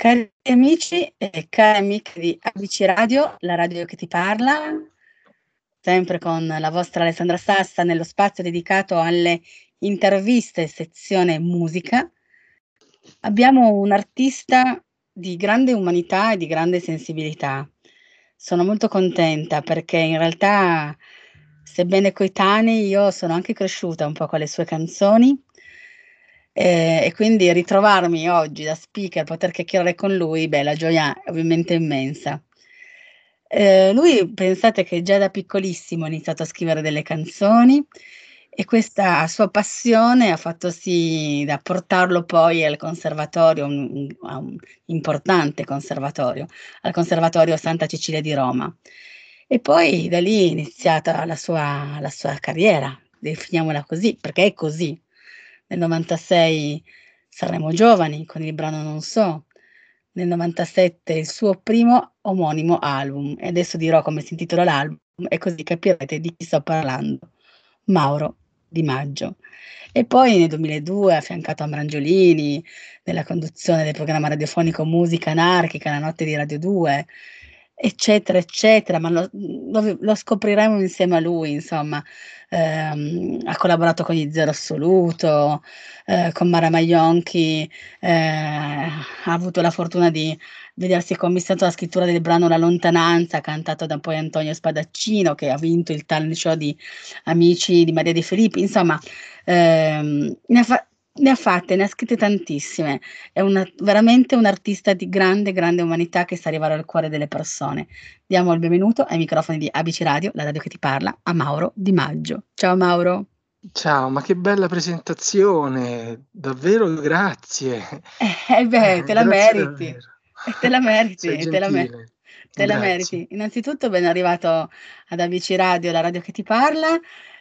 Cari amici e cari amiche di ABC Radio, la radio che ti parla, sempre con la vostra Alessandra Sassa nello spazio dedicato alle interviste sezione musica, abbiamo un artista di grande umanità e di grande sensibilità. Sono molto contenta perché in realtà, sebbene coetanei, io sono anche cresciuta un po' con le sue canzoni eh, e quindi ritrovarmi oggi da speaker, poter chiacchierare con lui, beh, la gioia è ovviamente immensa. Eh, lui, pensate che già da piccolissimo ha iniziato a scrivere delle canzoni e questa sua passione ha fatto sì da portarlo poi al conservatorio, un, un, un importante conservatorio, al Conservatorio Santa Cecilia di Roma. E poi da lì è iniziata la sua, la sua carriera, definiamola così, perché è così nel 96 Saremo Giovani con il brano Non so, nel 97 il suo primo omonimo album e adesso dirò come si intitola l'album e così capirete di chi sto parlando. Mauro Di Maggio. E poi nel 2002 ha affiancato Ambrangiolini nella conduzione del programma radiofonico Musica Anarchica, la notte di Radio 2, eccetera, eccetera, ma lo, lo, scopriremo insieme a lui, insomma. Ehm, ha collaborato con gli Zero Assoluto, eh, con Mara Maionchi, eh, ha avuto la fortuna di vedersi commissato alla scrittura del brano La lontananza, cantato da poi Antonio Spadaccino, che ha vinto il talent show di Amici di Maria De Filippi, insomma, ehm, ne ha fatto ne ha fatte, ne ha scritte tantissime. È una, veramente un artista di grande, grande umanità che sa arrivare al cuore delle persone. Diamo il benvenuto ai microfoni di ABC Radio, la radio che ti parla, a Mauro Di Maggio. Ciao Mauro. Ciao, ma che bella presentazione, davvero grazie. Eh, beh, te la meriti. Eh, te la meriti, te la meriti. Te la meriti. Innanzitutto ben arrivato ad ABC Radio, la radio che ti parla.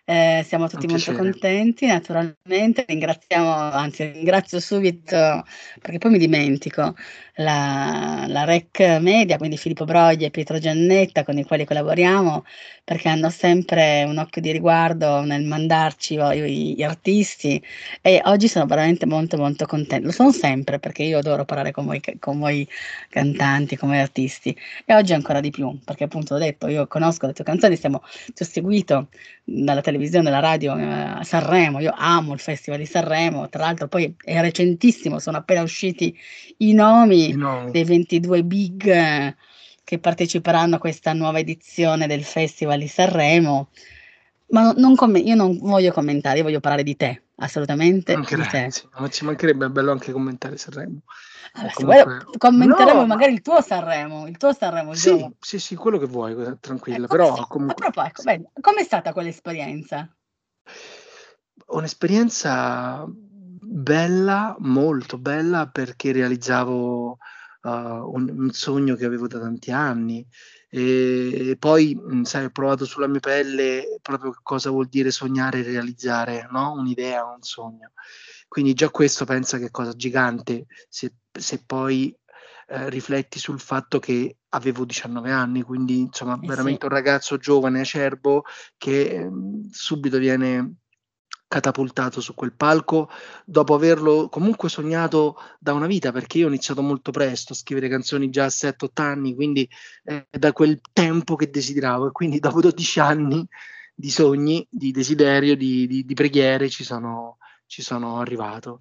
Eh, siamo tutti molto contenti, naturalmente. Ringraziamo, anzi, ringrazio subito perché poi mi dimentico la, la REC Media, quindi Filippo Broglie e Pietro Giannetta, con i quali collaboriamo, perché hanno sempre un occhio di riguardo nel mandarci gli, artisti. E oggi sono veramente molto, molto contenta. Lo sono sempre perché io adoro parlare con voi, con voi cantanti, con voi artisti. E oggi ancora di più, perché appunto ho detto, io conosco le tue canzoni, siamo, ti ho seguito dalla televisione, dalla radio eh, Sanremo, io amo il Festival di Sanremo, tra l'altro poi è recentissimo, sono appena usciti i nomi no. dei 22 big eh, che parteciperanno a questa nuova edizione del Festival di Sanremo, ma non com- io non voglio commentare, io voglio parlare di te, assolutamente anche di te. Ma ci mancherebbe, è bello anche commentare Sanremo. Allora, comunque... commenteremo no, magari il tuo Sanremo, il tuo Sanremo. Sì, sì, sì, quello che vuoi, tranquilla. Ecco, però sì. comunque... A proposito, ecco, com'è stata quell'esperienza? Un'esperienza bella, molto bella, perché realizzavo uh, un, un, sogno che avevo da tanti anni. E, e poi, sai, ho provato sulla mia pelle proprio cosa vuol dire sognare e realizzare, no? Un'idea, un sogno. Quindi già questo pensa che è cosa gigante se, se poi eh, rifletti sul fatto che avevo 19 anni, quindi insomma eh veramente sì. un ragazzo giovane, acerbo, che eh, subito viene catapultato su quel palco dopo averlo comunque sognato da una vita perché io ho iniziato molto presto a scrivere canzoni già a 7-8 anni quindi eh, da quel tempo che desideravo e quindi dopo 12 anni di sogni, di desiderio, di, di, di preghiere ci sono, ci sono arrivato.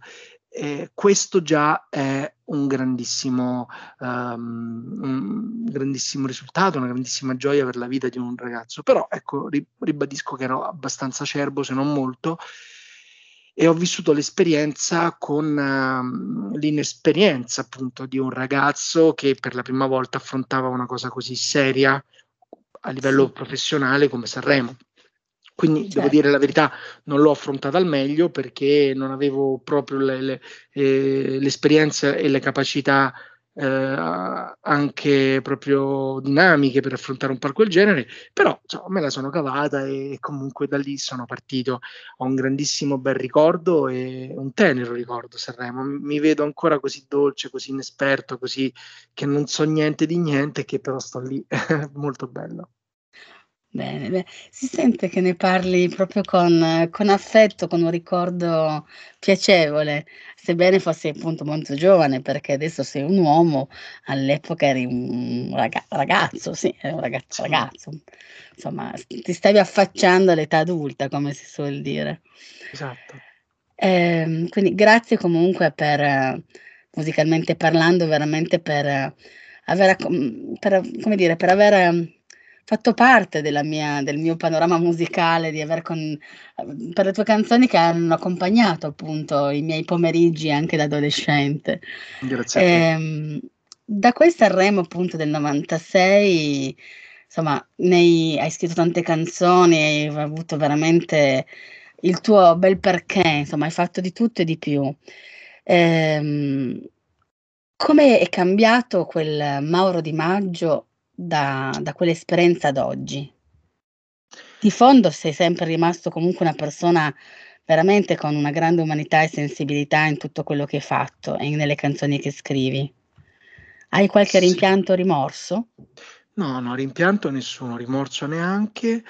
E questo già è un grandissimo, um, un grandissimo risultato, una grandissima gioia per la vita di un ragazzo. Però ecco, ribadisco che ero abbastanza acerbo, se non molto, e ho vissuto l'esperienza con uh, l'inesperienza appunto di un ragazzo che per la prima volta affrontava una cosa così seria a livello professionale come Sanremo. Quindi certo. devo dire la verità, non l'ho affrontata al meglio perché non avevo proprio le, le, eh, l'esperienza e le capacità eh, anche proprio dinamiche per affrontare un palco del genere, però insomma, me la sono cavata e comunque da lì sono partito. Ho un grandissimo bel ricordo e un tenero ricordo Sanremo. Mi vedo ancora così dolce, così inesperto, così che non so niente di niente, che però sto lì, molto bello. Bene, beh, si sente che ne parli proprio con con affetto, con un ricordo piacevole, sebbene fossi appunto molto giovane, perché adesso sei un uomo, all'epoca eri un raga ragazzo, sì, eri un ragazzo Sì. ragazzo. Insomma, s ti stavi affacciando all'età adulta, come si suol dire. Esatto. Ehm, quindi grazie comunque per musicalmente parlando, veramente per aver mhmm, per come dire, per aver fatto parte della mia del mio panorama musicale, di aver con per le tue canzoni che hanno accompagnato appunto i miei pomeriggi anche da adolescente. Grazie te. Ehm, da quel Sanremo appunto del '96, insomma, ne hai scritto tante canzoni, hai avuto veramente il tuo bel perché, insomma, hai fatto di tutto e di più. Ehm, come è cambiato quel Mauro Di Maggio da da quell'esperienza ad oggi? Di fondo sei sempre rimasto comunque una persona veramente con una grande umanità e sensibilità in tutto quello che hai fatto e nelle canzoni che scrivi. Hai qualche Sì. rimpianto o rimorso? No, no, rimpianto nessuno, rimorso neanche.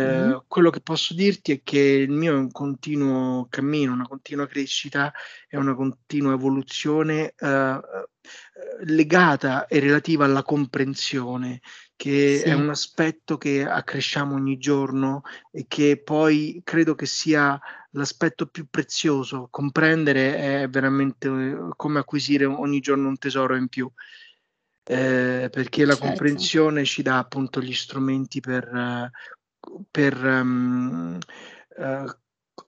Mh-mh. Ehm, quello che posso dirti è che il mio è un continuo cammino, una continua crescita e una continua evoluzione, uhm, uhm, legata e relativa alla comprensione, che è Sì. un aspetto che accresciamo ogni giorno e che poi credo che sia l'aspetto più prezioso. Comprendere è veramente, uhm, come acquisire ogni giorno un tesoro in più. Ehm, perché la Certo. comprensione ci dà appunto gli strumenti per per, mhmm, uhm,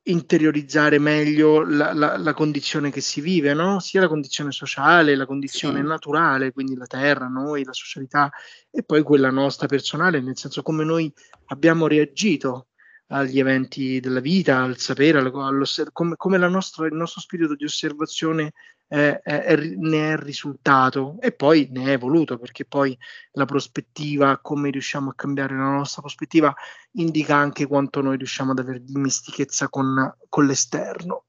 interiorizzare meglio la la la condizione che si vive, no, sia la condizione sociale, la condizione Sì. naturale, quindi la terra, noi, la socialità e poi quella nostra personale, nel senso come noi abbiamo reagito agli eventi della vita, al sapere, al all'osser come come la nostra il nostro spirito di osservazione è ri ne è risultato e poi ne è evoluto, perché poi la prospettiva, come riusciamo a cambiare la nostra prospettiva, indica anche quanto noi riusciamo ad aver dimestichezza con con l'esterno,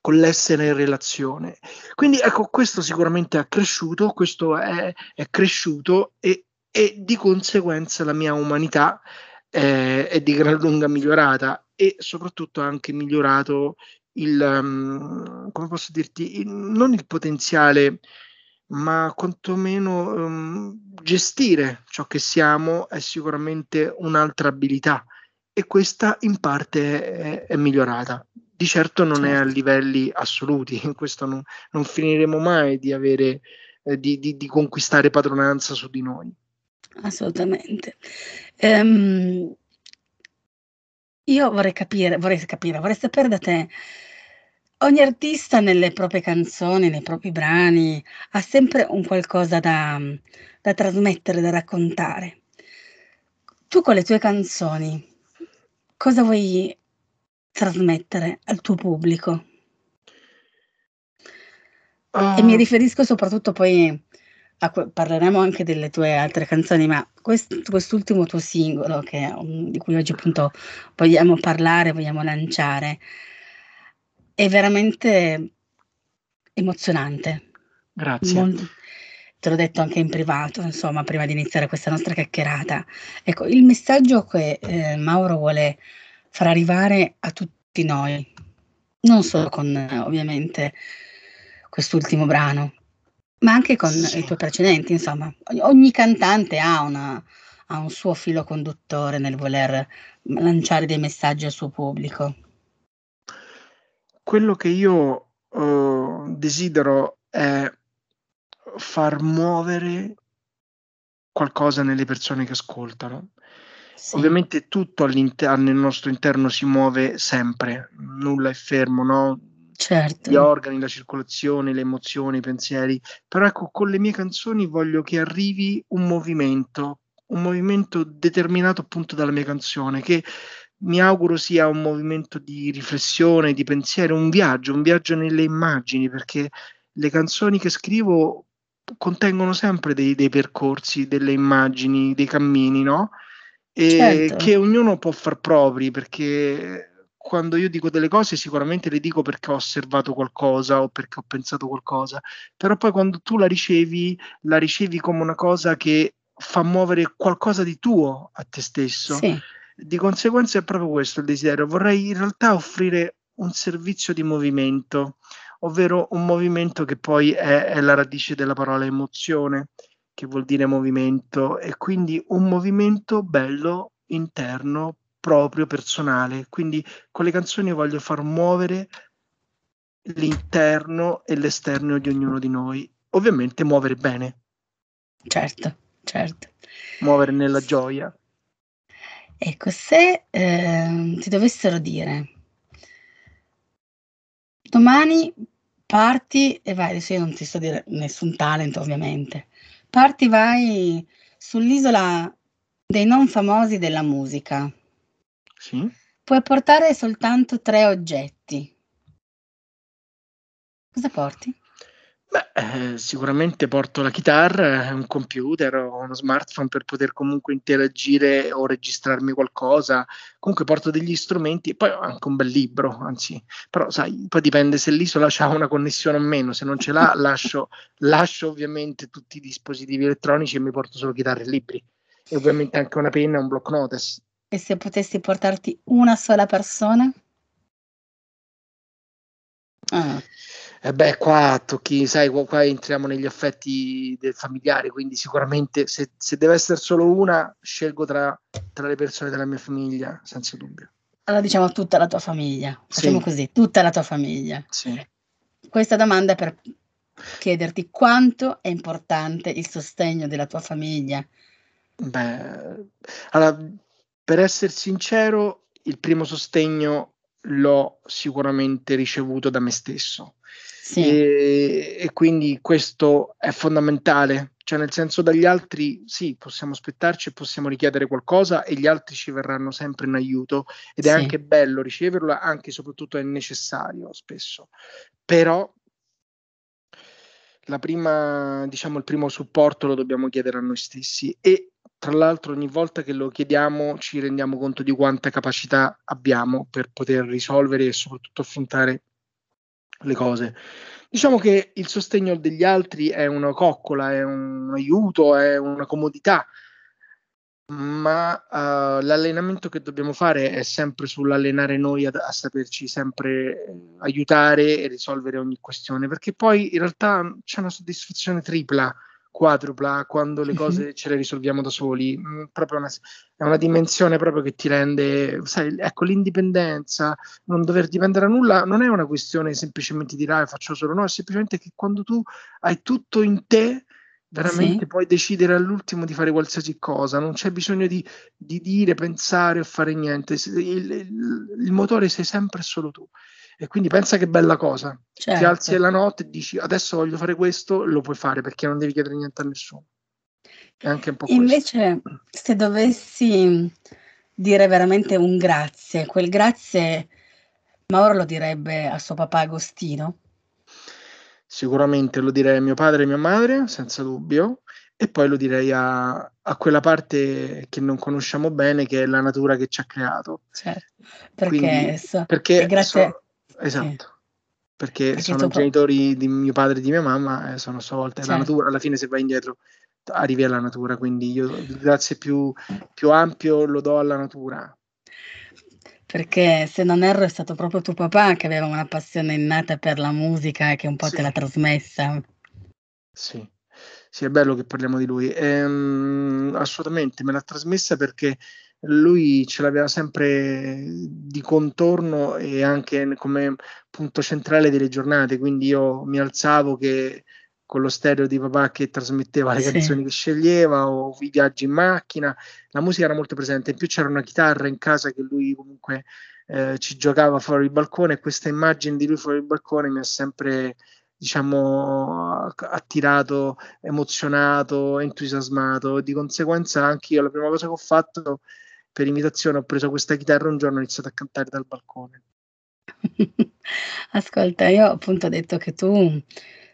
con l'essere in relazione. Quindi ecco, questo sicuramente è accresciuto, questo è è cresciuto e e di conseguenza la mia umanità è è di gran lunga migliorata e soprattutto anche migliorato il mhmm, come posso dirti, il non il potenziale, ma quantomeno, uhm, gestire ciò che siamo è sicuramente un'altra abilità e questa in parte è è migliorata. Di certo non è a Certo. livelli assoluti, in questo non non finiremo mai di avere ehm, di di di conquistare padronanza su di noi. Assolutamente. Ehm io vorrei capire vorrei capire, vorrei sapere da te ogni artista nelle proprie canzoni, nei propri brani, ha sempre un qualcosa da da trasmettere, da raccontare. Tu con le tue canzoni cosa vuoi trasmettere al tuo pubblico? E mi Uhm riferisco soprattutto poi a que parleremo anche delle tue altre canzoni, ma quest quest'ultimo tuo singolo che di cui oggi appunto vogliamo parlare, vogliamo lanciare è veramente emozionante. Grazie. Mol te l'ho detto anche in privato, insomma, prima di iniziare questa nostra chiacchierata. Ecco, il messaggio che, ehm, Mauro vuole far arrivare a tutti noi, non solo con ovviamente quest'ultimo brano, ma anche con i Sì. tuoi precedenti, insomma. Ogn ogni cantante ha una ha un suo filo conduttore nel voler lanciare dei messaggi al suo pubblico. Quello che io, uhm, desidero è far muovere qualcosa nelle persone che ascoltano. Sì. Ovviamente tutto nel nostro interno si muove sempre, nulla è fermo, no, gli Certo. organi, la circolazione, le emozioni, i pensieri, però ecco con le mie canzoni voglio che arrivi un movimento, un movimento determinato appunto dalla mia canzone, che mi auguro sia un movimento di riflessione, di pensiero, un viaggio, un viaggio nelle immagini, perché le canzoni che scrivo contengono sempre dei dei percorsi, delle immagini, dei cammini, no, ehm, Certo. che ognuno può far propri, perché quando io dico delle cose sicuramente le dico perché ho osservato qualcosa o perché ho pensato qualcosa, però poi quando tu la ricevi, la ricevi come una cosa che fa muovere qualcosa di tuo a te stesso. Sì. Di conseguenza è proprio questo il desiderio. Vorrei in realtà offrire un servizio di movimento, ovvero un movimento che poi è, è la radice della parola emozione, che vuol dire movimento, e quindi un movimento bello, interno, proprio, personale. Quindi con le canzoni voglio far muovere l'interno e l'esterno di ognuno di noi. Ovviamente muovere bene. Certo, certo. Muovere nella gioia. Ecco, se eh, ti dovessero dire domani parti e vai, adesso io non ti sto a dire nessun talent ovviamente, parti, vai sull'isola dei non famosi della musica. Sì. Puoi portare soltanto tre oggetti. Cosa porti? Beh, eh, sicuramente porto la chitarra, un computer o uno smartphone per poter comunque interagire o registrarmi qualcosa. Comunque porto degli strumenti e poi anche un bel libro, anzi, però sai, poi dipende se l'isola ha una connessione o meno, se non ce l'ha lascio, lascio ovviamente tutti i dispositivi elettronici e mi porto solo chitarre e libri e ovviamente anche una penna e un block notice. E se potessi portarti una sola persona? Ah. Eh beh, qua tocchi, sai, qua, qua entriamo negli affetti del familiare, quindi sicuramente se, se deve essere solo una, scelgo tra, tra, le persone della mia famiglia, senza dubbio. Allora diciamo tutta la tua famiglia, facciamo sì. così, tutta la tua famiglia. Sì. Questa domanda è per chiederti quanto è importante il sostegno della tua famiglia. Beh, allora, per essere sincero, il primo sostegno l'ho sicuramente ricevuto da me stesso. Sì. E, e, quindi questo è fondamentale, cioè nel senso dagli altri sì, possiamo aspettarci e possiamo richiedere qualcosa e gli altri ci verranno sempre in aiuto ed è sì. anche bello riceverlo, anche e soprattutto è necessario spesso. Però la prima, diciamo, il primo supporto lo dobbiamo chiedere a noi stessi e tra l'altro ogni volta che lo chiediamo ci rendiamo conto di quanta capacità abbiamo per poter risolvere e soprattutto affrontare le cose. Diciamo che il sostegno degli altri è una coccola, è un aiuto, è una comodità, ma uh, l'allenamento che dobbiamo fare è sempre sull'allenare noi a, a saperci sempre eh, aiutare e risolvere ogni questione, perché poi in realtà c'è una soddisfazione tripla quadrupla quando le cose ce le risolviamo da soli. Mm, proprio una, è una dimensione proprio che ti rende, sai, ecco, l'indipendenza, non dover dipendere da nulla, non è una questione semplicemente di dire ah, faccio solo, no, è semplicemente che quando tu hai tutto in te, veramente sì. puoi decidere all'ultimo di fare qualsiasi cosa, non c'è bisogno di, di dire, pensare o fare niente, il, il, il motore sei sempre solo tu. E quindi pensa che bella cosa. Certo. Ti alzi la notte e dici adesso voglio fare questo, lo puoi fare perché non devi chiedere niente a nessuno. È anche un po' Invece, questo. se dovessi dire veramente un grazie, quel grazie Mauro lo direbbe a suo papà Agostino? Sicuramente lo direi a mio padre e mia madre, senza dubbio, e poi lo direi a, a, quella parte che non conosciamo bene, che è la natura che ci ha creato. Certo, perché, Quindi, so, perché grazie, so, Esatto. Perché, perché sono dopo... genitori di mio padre e di mia mamma, e sono a sua volta certo. la natura. Alla fine, se vai indietro, arrivi alla natura. Quindi io il grazie più, più ampio lo do alla natura. Perché se non erro è stato proprio tuo papà che aveva una passione innata per la musica e che un po' sì. te l'ha trasmessa. Sì, sì, è bello che parliamo di lui. Ehm, assolutamente, me l'ha trasmessa perché lui ce l'aveva sempre di contorno e anche come punto centrale delle giornate, quindi io mi alzavo che con lo stereo di papà che trasmetteva le sì. canzoni che sceglieva o i viaggi in macchina, la musica era molto presente, in più c'era una chitarra in casa che lui comunque eh, ci giocava fuori il balcone e questa immagine di lui fuori il balcone mi ha sempre diciamo attirato, emozionato, entusiasmato, di conseguenza anche io la prima cosa che ho fatto per imitazione ho preso questa chitarra un giorno ho iniziato a cantare dal balcone. Ascolta, io appunto ho detto che tu,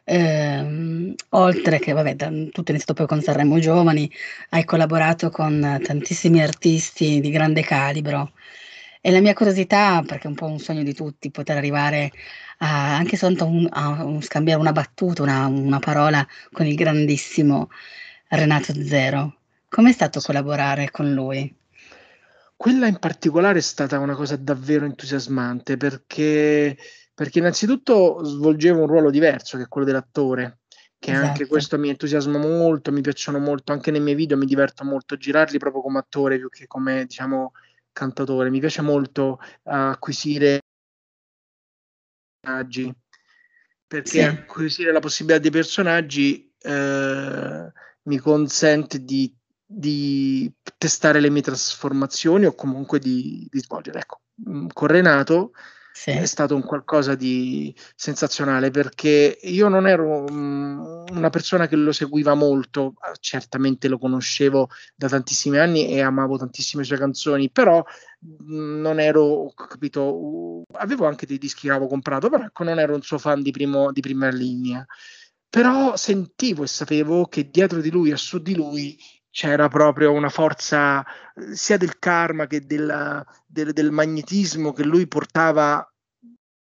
ehm, oltre che, vabbè, da, tutto è iniziato poi con Sanremo Giovani, hai collaborato con tantissimi artisti di grande calibro. E la mia curiosità, perché è un po' un sogno di tutti, poter arrivare a, anche soltanto un, a, a scambiare una battuta, una, una parola con il grandissimo Renato Zero Com'è stato collaborare con lui? Quella in particolare è stata una cosa davvero entusiasmante perché, perché innanzitutto svolgevo un ruolo diverso che è quello dell'attore, che esatto. anche questo mi entusiasma molto, mi piacciono molto, anche nei miei video mi diverto molto girarli proprio come attore più che come diciamo cantatore. Mi piace molto uh, acquisire personaggi perché sì. acquisire la possibilità dei personaggi eh, mi consente di di testare le mie trasformazioni o comunque di, di svolgere. Ecco, mm, con Renato sì. è stato un qualcosa di sensazionale perché io non ero um, una persona che lo seguiva molto, certamente lo conoscevo da tantissimi anni e amavo tantissime sue canzoni, però mm, non ero, capito, uh, avevo anche dei dischi che avevo comprato, però ecco, non ero un suo fan di, primo, di prima linea. Però sentivo e sapevo che dietro di lui e su di lui c'era proprio una forza sia del karma che della, del, del, magnetismo che lui portava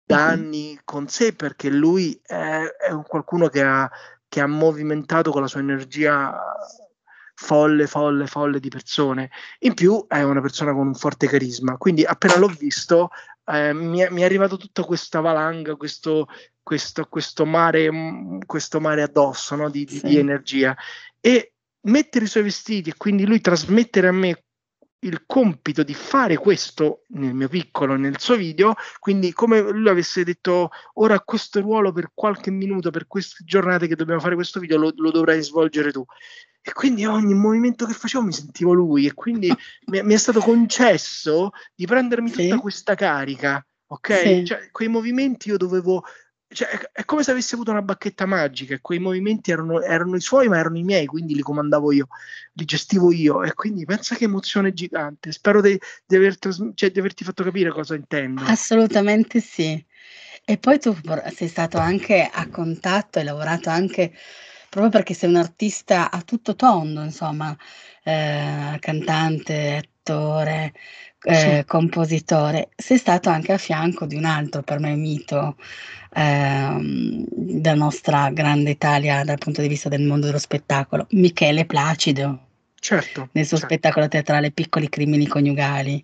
da mm-hmm. anni con sé perché lui è, è un qualcuno che ha, che ha movimentato con la sua energia folle, folle, folle di persone. In più è una persona con un forte carisma, quindi appena l'ho visto eh, mi, è, mi, è, arrivato tutta questa valanga, questo, questo, questo, mare, questo mare addosso no? di, di, sì. di energia. E mettere i suoi vestiti e quindi lui trasmettere a me il compito di fare questo nel mio piccolo, nel suo video, quindi come lui avesse detto ora questo ruolo per qualche minuto, per queste giornate che dobbiamo fare questo video, lo, lo dovrai svolgere tu. E quindi ogni movimento che facevo mi sentivo lui e quindi mi, mi, è stato concesso di prendermi sì. tutta questa carica, ok? Sì. Cioè, quei movimenti io dovevo cioè, è, come se avessi avuto una bacchetta magica e quei movimenti erano, erano, i suoi ma erano i miei quindi li comandavo io li gestivo io e quindi pensa che emozione gigante. Spero di, di, aver tras- cioè, di averti fatto capire cosa intendo. Assolutamente sì. E poi tu sei stato anche a contatto e lavorato anche proprio perché sei un artista a tutto tondo insomma eh, cantante attore eh, sì. compositore, sei stato anche a fianco di un altro per me mito ehm, della nostra grande Italia dal punto di vista del mondo dello spettacolo, Michele Placido. Certo. Nel suo certo. spettacolo teatrale Piccoli crimini coniugali.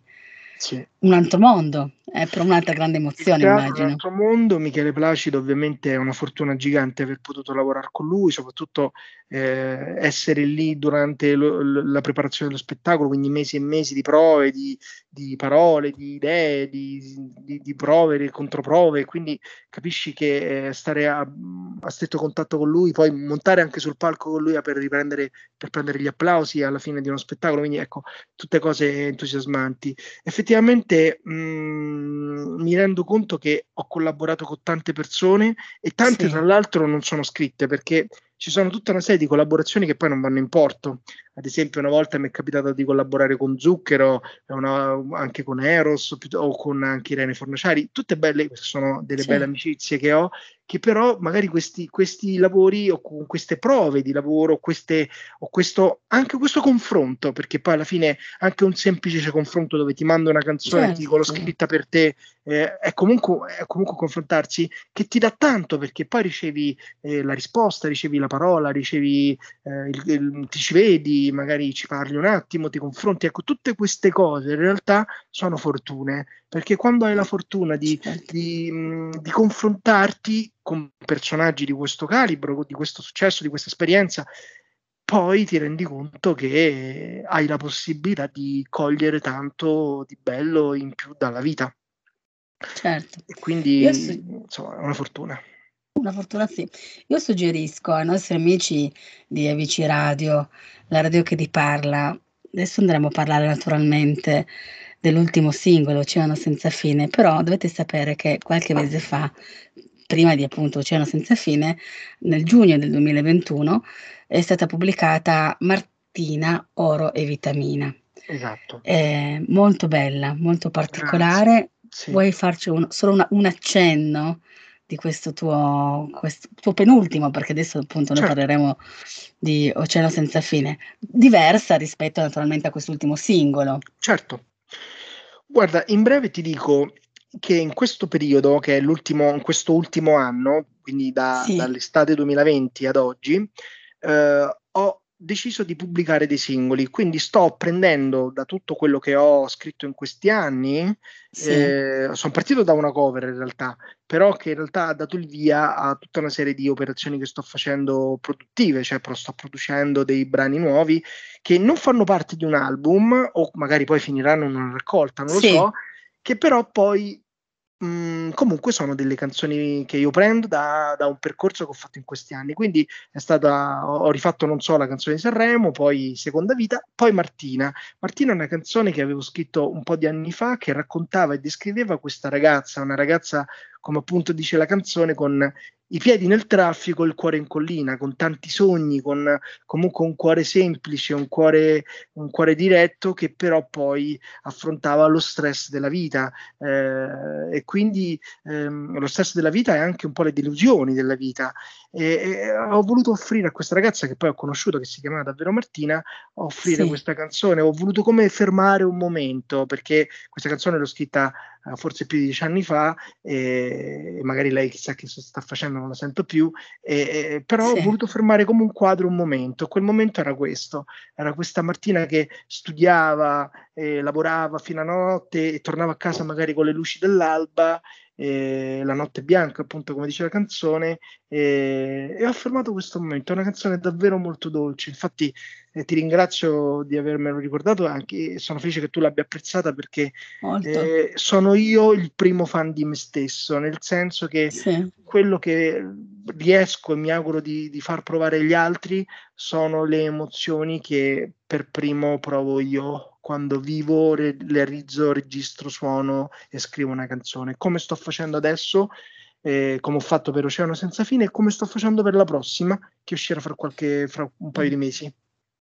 Sì. Un altro mondo, è per un'altra grande emozione, immagino. Un altro mondo, Michele Placido ovviamente è una fortuna gigante aver potuto lavorare con lui, soprattutto eh, essere lì durante lo, la preparazione dello spettacolo, quindi mesi e mesi di prove, di, di parole, di idee, di, di, di, prove, di controprove, quindi capisci che eh, stare a, a, stretto contatto con lui, poi montare anche sul palco con lui per riprendere per prendere gli applausi alla fine di uno spettacolo, quindi ecco, tutte cose entusiasmanti. Effettivamente mh, mm, mi rendo conto che ho collaborato con tante persone e tante sì. tra l'altro non sono scritte perché ci sono tutta una serie di collaborazioni che poi non vanno in porto. Ad esempio, una volta mi è capitato di collaborare con Zucchero, una, anche con Eros o con anche Irene Fornaciari, tutte belle, sono delle sì. belle amicizie che ho, che però magari questi, questi lavori o con queste prove di lavoro, queste, o questo, anche questo confronto, perché poi alla fine anche un semplice confronto dove ti mando una canzone certo. ti dico l'ho scritta per te, eh, è, comunque, è comunque confrontarsi che ti dà tanto perché poi ricevi eh, la risposta, ricevi la parola, ricevi, eh, il, il, ti ci vedi, magari ci parli un attimo, ti confronti. Ecco, tutte queste cose in realtà sono fortune, perché quando hai la fortuna di, di, mh, di confrontarti con personaggi di questo calibro, di questo successo, di questa esperienza, poi ti rendi conto che hai la possibilità di cogliere tanto di bello in più dalla vita. Certo. E quindi, so- insomma, è una fortuna. Una fortuna sì. Io suggerisco ai nostri amici di Amici Radio, la radio che ti parla, adesso andremo a parlare naturalmente dell'ultimo singolo, Oceano senza fine, però dovete sapere che qualche mese fa, prima di appunto Oceano senza fine, nel giugno del 2021, è stata pubblicata Martina, Oro e Vitamina. Esatto. È molto bella, molto particolare. Sì. Vuoi farci un, solo una, un accenno di questo tuo, questo tuo penultimo, perché adesso appunto certo. noi parleremo di Oceano senza fine, diversa rispetto naturalmente a quest'ultimo singolo. Certo. Guarda, in breve ti dico che in questo periodo, che è l'ultimo, in questo ultimo anno, quindi da, sì. dall'estate 2020 ad oggi, eh, deciso di pubblicare dei singoli, quindi sto prendendo da tutto quello che ho scritto in questi anni, sì. eh, sono partito da una cover in realtà, però che in realtà ha dato il via a tutta una serie di operazioni che sto facendo produttive, cioè sto producendo dei brani nuovi che non fanno parte di un album o magari poi finiranno in una raccolta, non lo sì. so, che però poi Mm, comunque sono delle canzoni che io prendo da, da, un percorso che ho fatto in questi anni. Quindi è stata, ho, ho, rifatto non so la canzone di Sanremo, poi Seconda Vita, poi Martina. Martina è una canzone che avevo scritto un po' di anni fa che raccontava e descriveva questa ragazza, una ragazza come appunto dice la canzone, con i piedi nel traffico, il cuore in collina, con tanti sogni, con comunque un cuore semplice, un cuore, un cuore diretto che però poi affrontava lo stress della vita. Eh, e quindi ehm, lo stress della vita è anche un po' le delusioni della vita. E, e, ho voluto offrire a questa ragazza che poi ho conosciuto che si chiamava davvero Martina offrire sì. questa canzone. Ho voluto come fermare un momento perché questa canzone l'ho scritta forse più di dieci anni fa e, magari lei chissà che sta facendo non la sento più e, però sì. ho voluto fermare come un quadro un momento quel momento era questo era questa Martina che studiava lavorava fino a notte e tornava a casa magari con le luci dell'alba eh, La notte bianca, appunto come dice la canzone, eh, e ho affermato questo momento. È una canzone davvero molto dolce. Infatti, eh, ti ringrazio di avermelo ricordato anche sono felice che tu l'abbia apprezzata perché eh, sono io il primo fan di me stesso, nel senso che sì. quello che riesco e mi auguro di, di far provare agli altri sono le emozioni che per primo provo io quando vivo, re- realizzo, registro, suono e scrivo una canzone. Come sto facendo adesso, eh, come ho fatto per Oceano Senza Fine e come sto facendo per la prossima, che uscirà fra, qualche, fra un paio di mesi.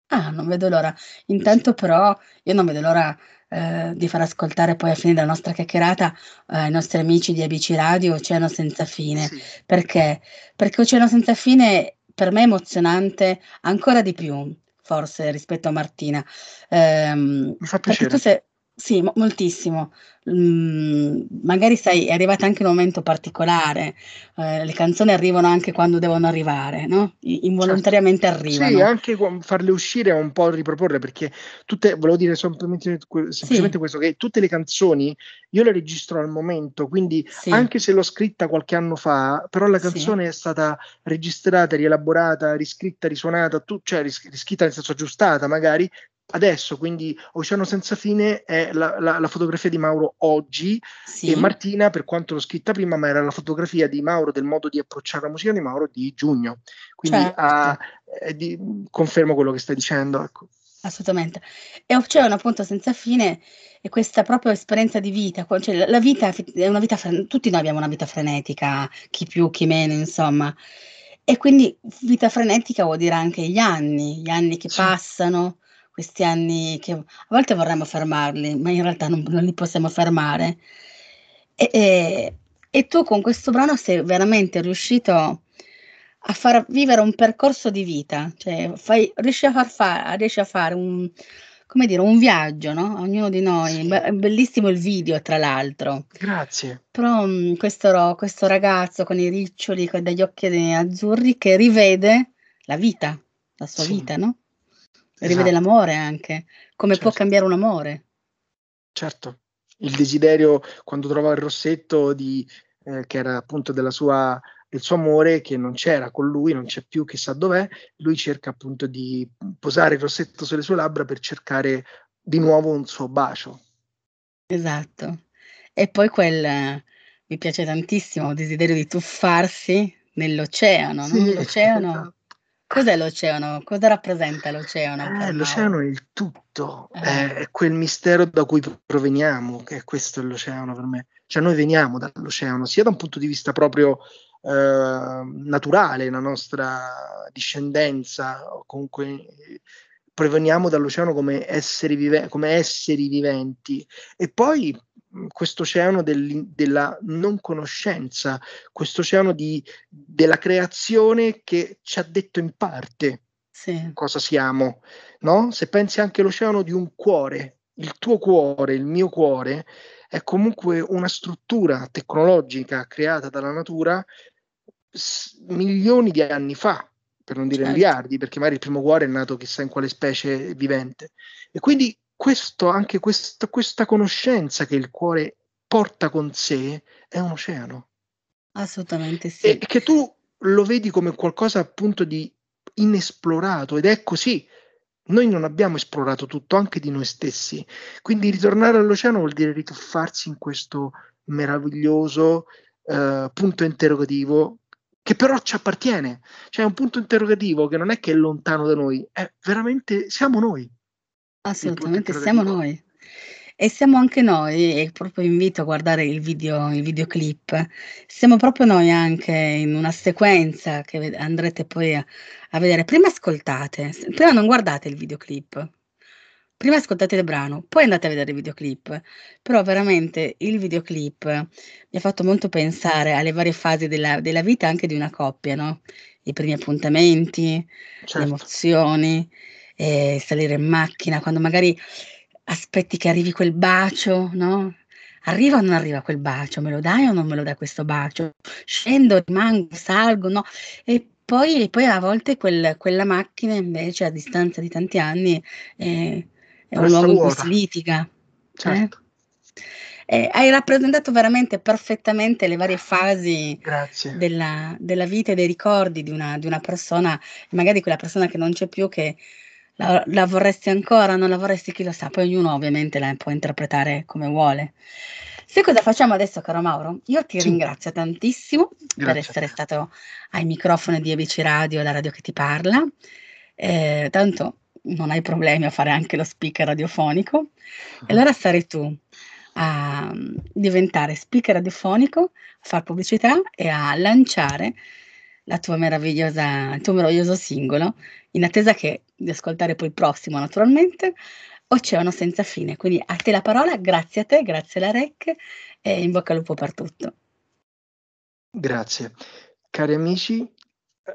Ah, non vedo l'ora. Intanto però io non vedo l'ora eh, di far ascoltare poi a fine della nostra chiacchierata eh, ai nostri amici di ABC Radio Oceano Senza Fine. Sì. Perché? Perché Oceano Senza Fine per me è emozionante ancora di più forse rispetto a Martina. Ehm, Mi fa piacere. Perché tu sei, sì, mo- moltissimo. Mm, magari sai, è arrivato anche un momento particolare, eh, le canzoni arrivano anche quando devono arrivare, no? Involontariamente certo. arrivano. Sì, anche farle uscire è un po' riproporre, perché tutte, volevo dire semplicemente, semplicemente sì. questo, che tutte le canzoni io le registro al momento, quindi sì. anche se l'ho scritta qualche anno fa, però la canzone sì. è stata registrata, rielaborata, riscritta, risuonata, tu, cioè ris- riscritta nel senso aggiustata magari, adesso, quindi Oceano senza fine è la, la, la fotografia di Mauro oggi sì. e Martina, per quanto l'ho scritta prima, ma era la fotografia di Mauro del modo di approcciare la musica di Mauro di giugno. Quindi certo. ah, eh, di, confermo quello che stai dicendo. Ecco. Assolutamente. E Oceano appunto senza fine è questa propria esperienza di vita, cioè la vita è una vita, tutti noi abbiamo una vita frenetica, chi più, chi meno, insomma. E quindi vita frenetica vuol dire anche gli anni, gli anni che sì. passano, questi anni che a volte vorremmo fermarli, ma in realtà non, non li possiamo fermare. E, e, e, tu con questo brano sei veramente riuscito a far vivere un percorso di vita, cioè fai, riesci, a far fa, riesci a fare un, come dire, un viaggio, no? Ognuno di noi. È bellissimo il video, tra l'altro. Grazie. Però um, questo, questo, ragazzo con i riccioli, con degli occhi azzurri, che rivede la vita, la sua sì. vita, no? Rivede esatto. l'amore anche, come certo. può cambiare un amore. Certo, il desiderio quando trova il rossetto di, eh, che era appunto della sua, del suo amore che non c'era con lui, non c'è più, chissà dov'è, lui cerca appunto di posare il rossetto sulle sue labbra per cercare di nuovo un suo bacio. Esatto. E poi quel, mi piace tantissimo, il desiderio di tuffarsi nell'oceano, sì, no? L'oceano esatto. Cos'è l'oceano? Cosa rappresenta l'oceano? Eh, l'oceano è il tutto, eh. è, quel mistero da cui proveniamo, che è questo l'oceano per me. Cioè noi veniamo dall'oceano, sia da un punto di vista proprio eh, naturale, la nostra discendenza, comunque proveniamo dall'oceano come esseri, vive- come esseri viventi, e poi questo oceano del, della non conoscenza, questo oceano di, della creazione che ci ha detto in parte sì. cosa siamo. No? Se pensi anche all'oceano di un cuore, il tuo cuore, il mio cuore, è comunque una struttura tecnologica creata dalla natura s- milioni di anni fa, per non dire Certo. miliardi, perché magari il primo cuore è nato chissà in quale specie vivente. E quindi questo, anche questa, questa conoscenza che il cuore porta con sé è un oceano. Assolutamente E sì. che tu lo vedi come qualcosa appunto di inesplorato ed è così. Noi non abbiamo esplorato tutto, anche di noi stessi. Quindi ritornare all'oceano vuol dire rituffarsi in questo meraviglioso eh, punto interrogativo che però ci appartiene. Cioè è un punto interrogativo che non è che è lontano da noi, è veramente siamo noi. Assolutamente siamo noi. E siamo anche noi, e proprio invito a guardare il video il videoclip. Siamo proprio noi anche in una sequenza che andrete poi a a vedere. Prima ascoltate, s prima non guardate il videoclip. Prima ascoltate il brano, poi andate a vedere il videoclip. Però veramente il videoclip mi ha fatto molto pensare alle varie fasi della della vita anche di una coppia, no, i primi appuntamenti, le Certo. emozioni, ehm, salire in macchina, quando magari aspetti che arrivi quel bacio, no, arriva o non arriva quel bacio? Me lo dai o non me lo dai questo bacio? Scendo, rimango, salgo, no, e poi e poi a volte quel quella macchina invece a distanza di tanti anni, ehm, è un Resta luogo in cui si litiga, eh? Certo. E hai rappresentato veramente perfettamente le varie fasi della della vita e dei ricordi di una di una persona, magari quella persona che non c'è più che la la vorresti ancora, non la vorresti, chi lo sa, poi ognuno ovviamente la può interpretare come vuole. Sai cosa facciamo adesso caro Mauro? Io ti Sì. ringrazio tantissimo per Grazie a essere stato ai microfoni di ABC Radio, la radio che ti parla. Ehm, tanto non hai problemi a fare anche lo speaker radiofonico. E allora sarai tu a, mhmm, diventare speaker radiofonico, a far pubblicità e a lanciare il tuo meraviglioso singolo, in attesa che di ascoltare poi il prossimo naturalmente, Oceano senza fine. Quindi a te la parola, grazie a te, grazie alla REC e in bocca al lupo per tutto. Grazie. Cari amici,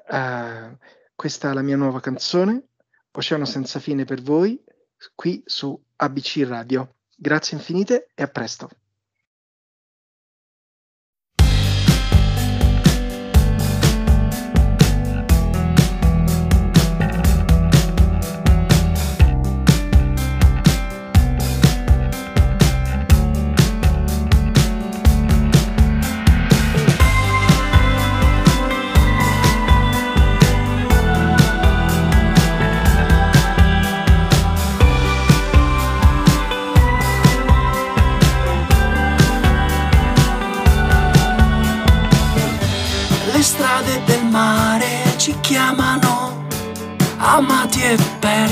ehm, questa è la mia nuova canzone, Oceano senza fine per voi, qui su ABC Radio. Grazie infinite e a presto.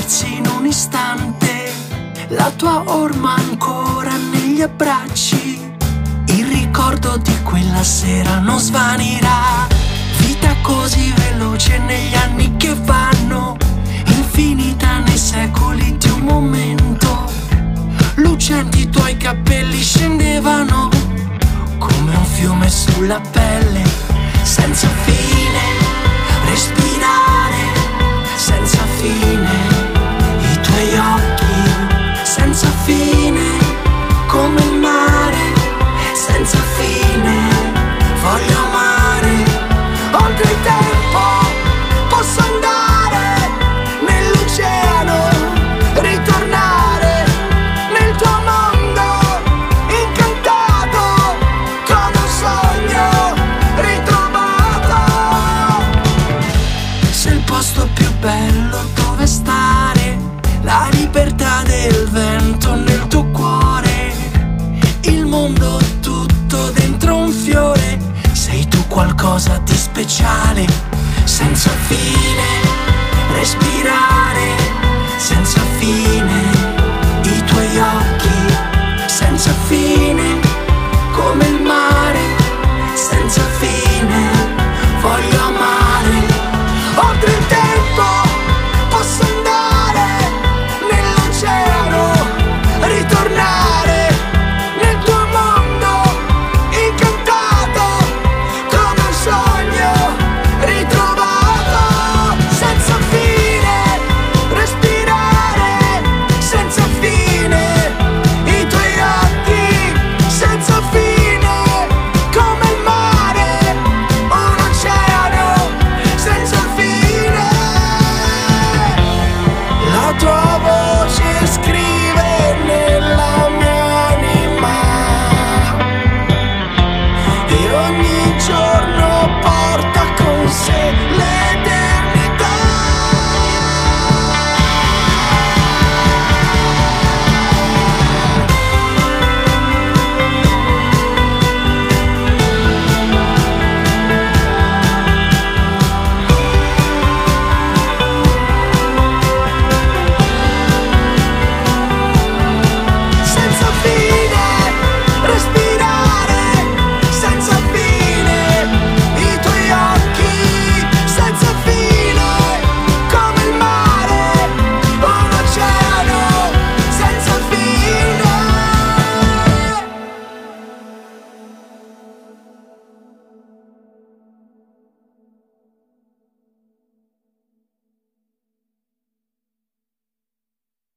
Persi in un istante. La tua orma ancora negli abbracci, il ricordo di quella sera non svanirà. Vita così veloce negli anni che vanno, infinita nei secoli di un momento. Lucenti i tuoi capelli scendevano come un fiume sulla pelle, nascondo tutto dentro un fiore. Sei tu qualcosa di speciale, senza fine, respirare, senza fine, i tuoi occhi, senza fine, come il mare, senza fine.